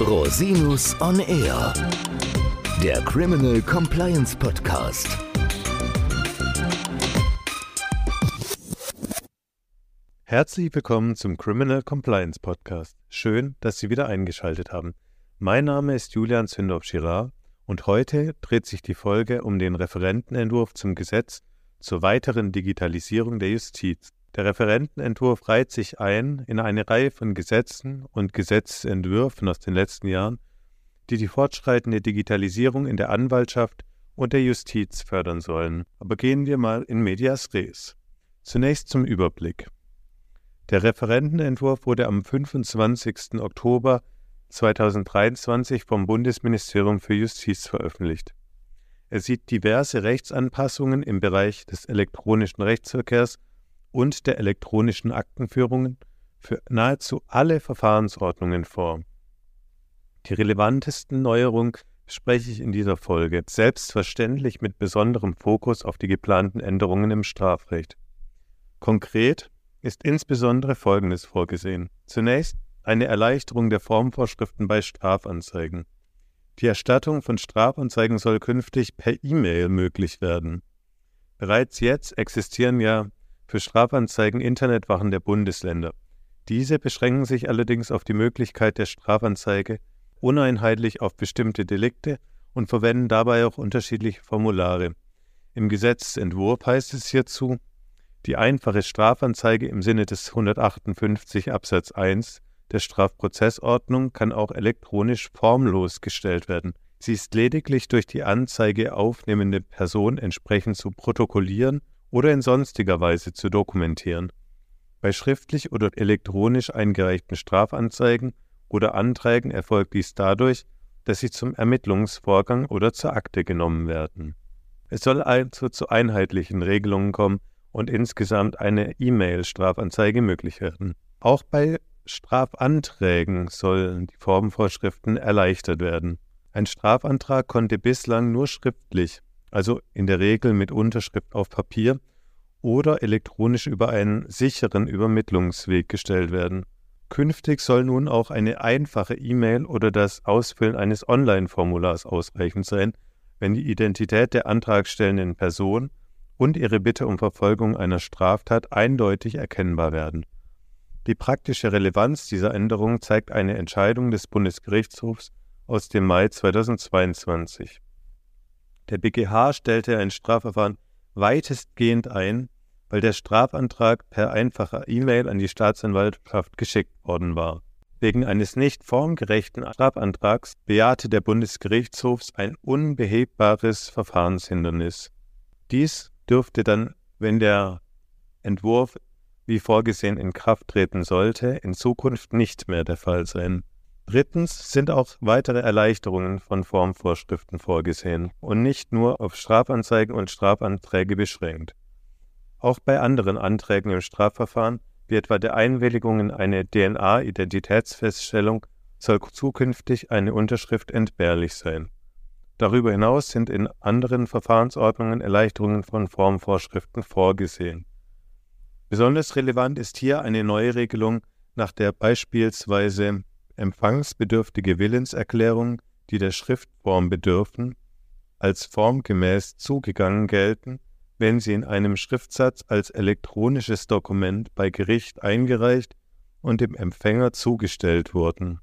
Rosinus on Air, der Criminal Compliance Podcast. Herzlich willkommen zum Criminal Compliance Podcast. Schön, dass Sie wieder eingeschaltet haben. Mein Name ist Julian Zündorf-Girard und heute dreht sich die Folge um den Referentenentwurf zum Gesetz zur weiteren Digitalisierung der Justiz. Der Referentenentwurf reiht sich ein in eine Reihe von Gesetzen und Gesetzentwürfen aus den letzten Jahren, die die fortschreitende Digitalisierung in der Anwaltschaft und der Justiz fördern sollen. Aber gehen wir mal in medias res. Zunächst zum Überblick. Der Referentenentwurf wurde am 25. Oktober 2023 vom Bundesministerium für Justiz veröffentlicht. Er sieht diverse Rechtsanpassungen im Bereich des elektronischen Rechtsverkehrs und der elektronischen Aktenführungen für nahezu alle Verfahrensordnungen vor. Die relevantesten Neuerungen spreche ich in dieser Folge, selbstverständlich mit besonderem Fokus auf die geplanten Änderungen im Strafrecht. Konkret ist insbesondere Folgendes vorgesehen. Zunächst eine Erleichterung der Formvorschriften bei Strafanzeigen. Die Erstattung von Strafanzeigen soll künftig per E-Mail möglich werden. Bereits jetzt existieren ja für Strafanzeigen Internetwachen der Bundesländer. Diese beschränken sich allerdings auf die Möglichkeit der Strafanzeige uneinheitlich auf bestimmte Delikte und verwenden dabei auch unterschiedliche Formulare. Im Gesetzentwurf heißt es hierzu, die einfache Strafanzeige im Sinne des 158 Absatz 1 der Strafprozessordnung kann auch elektronisch formlos gestellt werden. Sie ist lediglich durch die Anzeige aufnehmende Person entsprechend zu protokollieren oder in sonstiger Weise zu dokumentieren. Bei schriftlich oder elektronisch eingereichten Strafanzeigen oder Anträgen erfolgt dies dadurch, dass sie zum Ermittlungsvorgang oder zur Akte genommen werden. Es soll also zu einheitlichen Regelungen kommen und insgesamt eine E-Mail-Strafanzeige möglich werden. Auch bei Strafanträgen sollen die Formvorschriften erleichtert werden. Ein Strafantrag konnte bislang nur schriftlich also in der Regel mit Unterschrift auf Papier oder elektronisch über einen sicheren Übermittlungsweg gestellt werden. Künftig soll nun auch eine einfache E-Mail oder das Ausfüllen eines Online-Formulars ausreichend sein, wenn die Identität der antragstellenden Person und ihre Bitte um Verfolgung einer Straftat eindeutig erkennbar werden. Die praktische Relevanz dieser Änderung zeigt eine Entscheidung des Bundesgerichtshofs aus dem Mai 2022. Der BGH stellte ein Strafverfahren weitestgehend ein, weil der Strafantrag per einfacher E-Mail an die Staatsanwaltschaft geschickt worden war. Wegen eines nicht formgerechten Strafantrags bejahte der Bundesgerichtshof ein unbehebbares Verfahrenshindernis. Dies dürfte dann, wenn der Entwurf wie vorgesehen in Kraft treten sollte, in Zukunft nicht mehr der Fall sein. Drittens sind auch weitere Erleichterungen von Formvorschriften vorgesehen und nicht nur auf Strafanzeigen und Strafanträge beschränkt. Auch bei anderen Anträgen im Strafverfahren, wie etwa der Einwilligung in eine DNA-Identitätsfeststellung, soll zukünftig eine Unterschrift entbehrlich sein. Darüber hinaus sind in anderen Verfahrensordnungen Erleichterungen von Formvorschriften vorgesehen. Besonders relevant ist hier eine neue Regelung, nach der beispielsweise empfangsbedürftige Willenserklärungen, die der Schriftform bedürfen, als formgemäß zugegangen gelten, wenn sie in einem Schriftsatz als elektronisches Dokument bei Gericht eingereicht und dem Empfänger zugestellt wurden.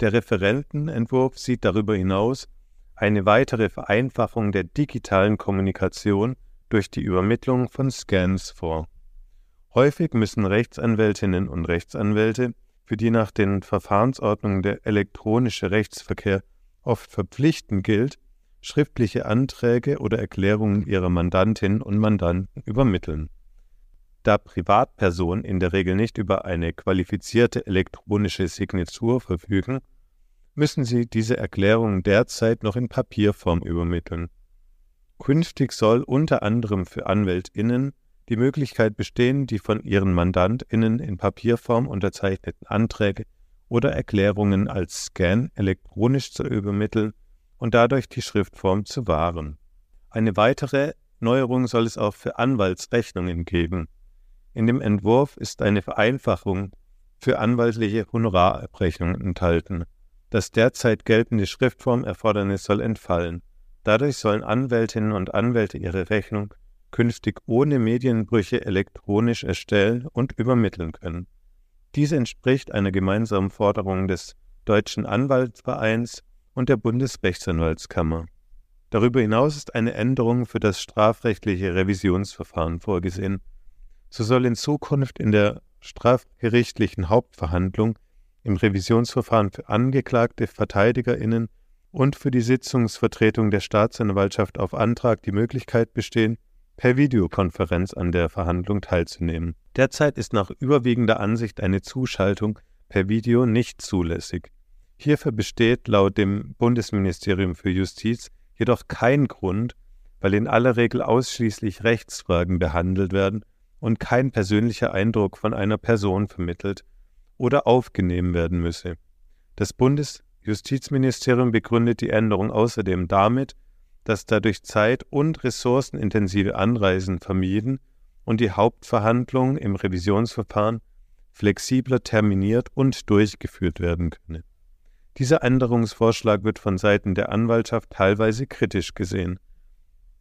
Der Referentenentwurf sieht darüber hinaus eine weitere Vereinfachung der digitalen Kommunikation durch die Übermittlung von Scans vor. Häufig müssen Rechtsanwältinnen und Rechtsanwälte für die nach den Verfahrensordnungen der elektronische Rechtsverkehr oft verpflichtend gilt, schriftliche Anträge oder Erklärungen ihrer Mandantinnen und Mandanten übermitteln. Da Privatpersonen in der Regel nicht über eine qualifizierte elektronische Signatur verfügen, müssen sie diese Erklärungen derzeit noch in Papierform übermitteln. Künftig soll unter anderem für Anwältinnen die Möglichkeit bestehen, die von ihren MandantInnen in Papierform unterzeichneten Anträge oder Erklärungen als Scan elektronisch zu übermitteln und dadurch die Schriftform zu wahren. Eine weitere Neuerung soll es auch für Anwaltsrechnungen geben. In dem Entwurf ist eine Vereinfachung für anwaltliche Honorarabrechnungen enthalten. Das derzeit geltende Schriftformerfordernis soll entfallen. Dadurch sollen Anwältinnen und Anwälte ihre Rechnung künftig ohne Medienbrüche elektronisch erstellen und übermitteln können. Dies entspricht einer gemeinsamen Forderung des Deutschen Anwaltsvereins und der Bundesrechtsanwaltskammer. Darüber hinaus ist eine Änderung für das strafrechtliche Revisionsverfahren vorgesehen. So soll in Zukunft in der strafgerichtlichen Hauptverhandlung im Revisionsverfahren für Angeklagte, VerteidigerInnen und für die Sitzungsvertretung der Staatsanwaltschaft auf Antrag die Möglichkeit bestehen, per Videokonferenz an der Verhandlung teilzunehmen. Derzeit ist nach überwiegender Ansicht eine Zuschaltung per Video nicht zulässig. Hierfür besteht laut dem Bundesministerium für Justiz jedoch kein Grund, weil in aller Regel ausschließlich Rechtsfragen behandelt werden und kein persönlicher Eindruck von einer Person vermittelt oder aufgenommen werden müsse. Das Bundesjustizministerium begründet die Änderung außerdem damit, dass dadurch zeit- und ressourcenintensive Anreisen vermieden und die Hauptverhandlung im Revisionsverfahren flexibler terminiert und durchgeführt werden könne. Dieser Änderungsvorschlag wird von Seiten der Anwaltschaft teilweise kritisch gesehen.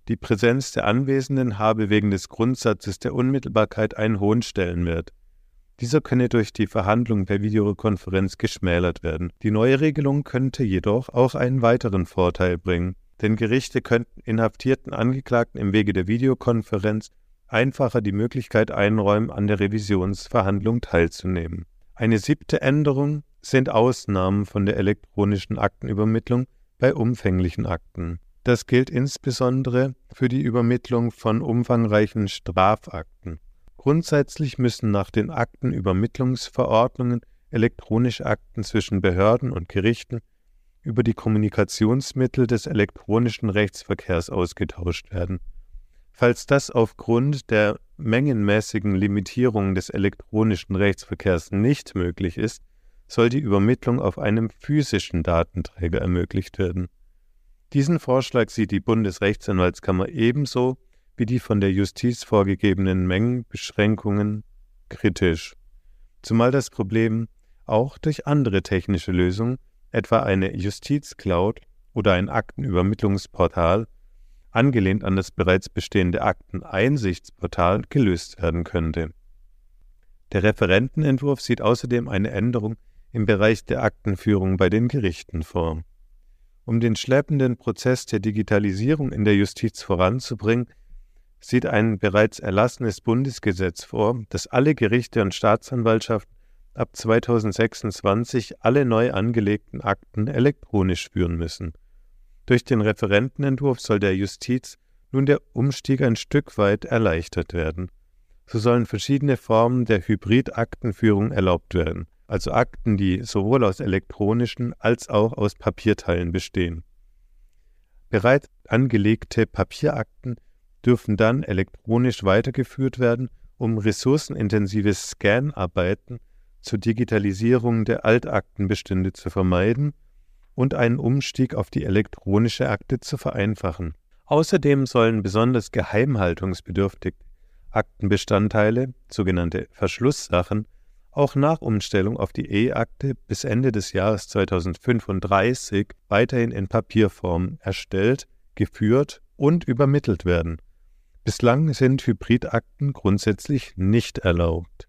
Die Präsenz der Anwesenden habe wegen des Grundsatzes der Unmittelbarkeit einen hohen Stellenwert. Dieser könne durch die Verhandlung per Videokonferenz geschmälert werden. Die neue Regelung könnte jedoch auch einen weiteren Vorteil bringen, denn Gerichte könnten inhaftierten Angeklagten im Wege der Videokonferenz einfacher die Möglichkeit einräumen, an der Revisionsverhandlung teilzunehmen. Eine siebte Änderung sind Ausnahmen von der elektronischen Aktenübermittlung bei umfänglichen Akten. Das gilt insbesondere für die Übermittlung von umfangreichen Strafakten. Grundsätzlich müssen nach den Aktenübermittlungsverordnungen elektronische Akten zwischen Behörden und Gerichten über die Kommunikationsmittel des elektronischen Rechtsverkehrs ausgetauscht werden. Falls das aufgrund der mengenmäßigen Limitierung des elektronischen Rechtsverkehrs nicht möglich ist, soll die Übermittlung auf einem physischen Datenträger ermöglicht werden. Diesen Vorschlag sieht die Bundesrechtsanwaltskammer ebenso wie die von der Justiz vorgegebenen Mengenbeschränkungen kritisch, zumal das Problem auch durch andere technische Lösungen etwa eine Justizcloud oder ein Aktenübermittlungsportal, angelehnt an das bereits bestehende Akteneinsichtsportal, gelöst werden könnte. Der Referentenentwurf sieht außerdem eine Änderung im Bereich der Aktenführung bei den Gerichten vor. Um den schleppenden Prozess der Digitalisierung in der Justiz voranzubringen, sieht ein bereits erlassenes Bundesgesetz vor, das alle Gerichte und Staatsanwaltschaften ab 2026 alle neu angelegten Akten elektronisch führen müssen. Durch den Referentenentwurf soll der Justiz nun der Umstieg ein Stück weit erleichtert werden. So sollen verschiedene Formen der Hybridaktenführung erlaubt werden, also Akten, die sowohl aus elektronischen als auch aus Papierteilen bestehen. Bereits angelegte Papierakten dürfen dann elektronisch weitergeführt werden, um ressourcenintensive Scanarbeiten zur Digitalisierung der Altaktenbestände zu vermeiden und einen Umstieg auf die elektronische Akte zu vereinfachen. Außerdem sollen besonders geheimhaltungsbedürftige Aktenbestandteile, sogenannte Verschlusssachen, auch nach Umstellung auf die E-Akte bis Ende des Jahres 2035 weiterhin in Papierform erstellt, geführt und übermittelt werden. Bislang sind Hybridakten grundsätzlich nicht erlaubt.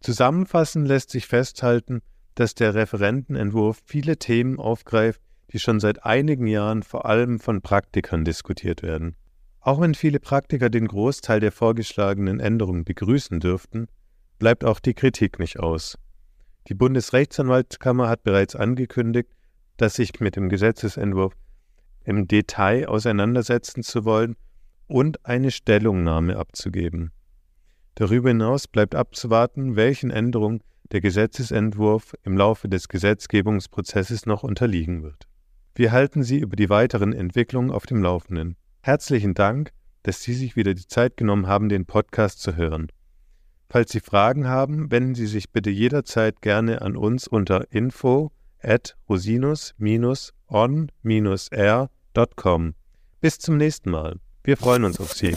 Zusammenfassend lässt sich festhalten, dass der Referentenentwurf viele Themen aufgreift, die schon seit einigen Jahren vor allem von Praktikern diskutiert werden. Auch wenn viele Praktiker den Großteil der vorgeschlagenen Änderungen begrüßen dürften, bleibt auch die Kritik nicht aus. Die Bundesrechtsanwaltskammer hat bereits angekündigt, dass sich mit dem Gesetzesentwurf im Detail auseinandersetzen zu wollen und eine Stellungnahme abzugeben. Darüber hinaus bleibt abzuwarten, welchen Änderungen der Gesetzesentwurf im Laufe des Gesetzgebungsprozesses noch unterliegen wird. Wir halten Sie über die weiteren Entwicklungen auf dem Laufenden. Herzlichen Dank, dass Sie sich wieder die Zeit genommen haben, den Podcast zu hören. Falls Sie Fragen haben, wenden Sie sich bitte jederzeit gerne an uns unter info at rosinus-on-r.com. Bis zum nächsten Mal. Wir freuen uns auf Sie.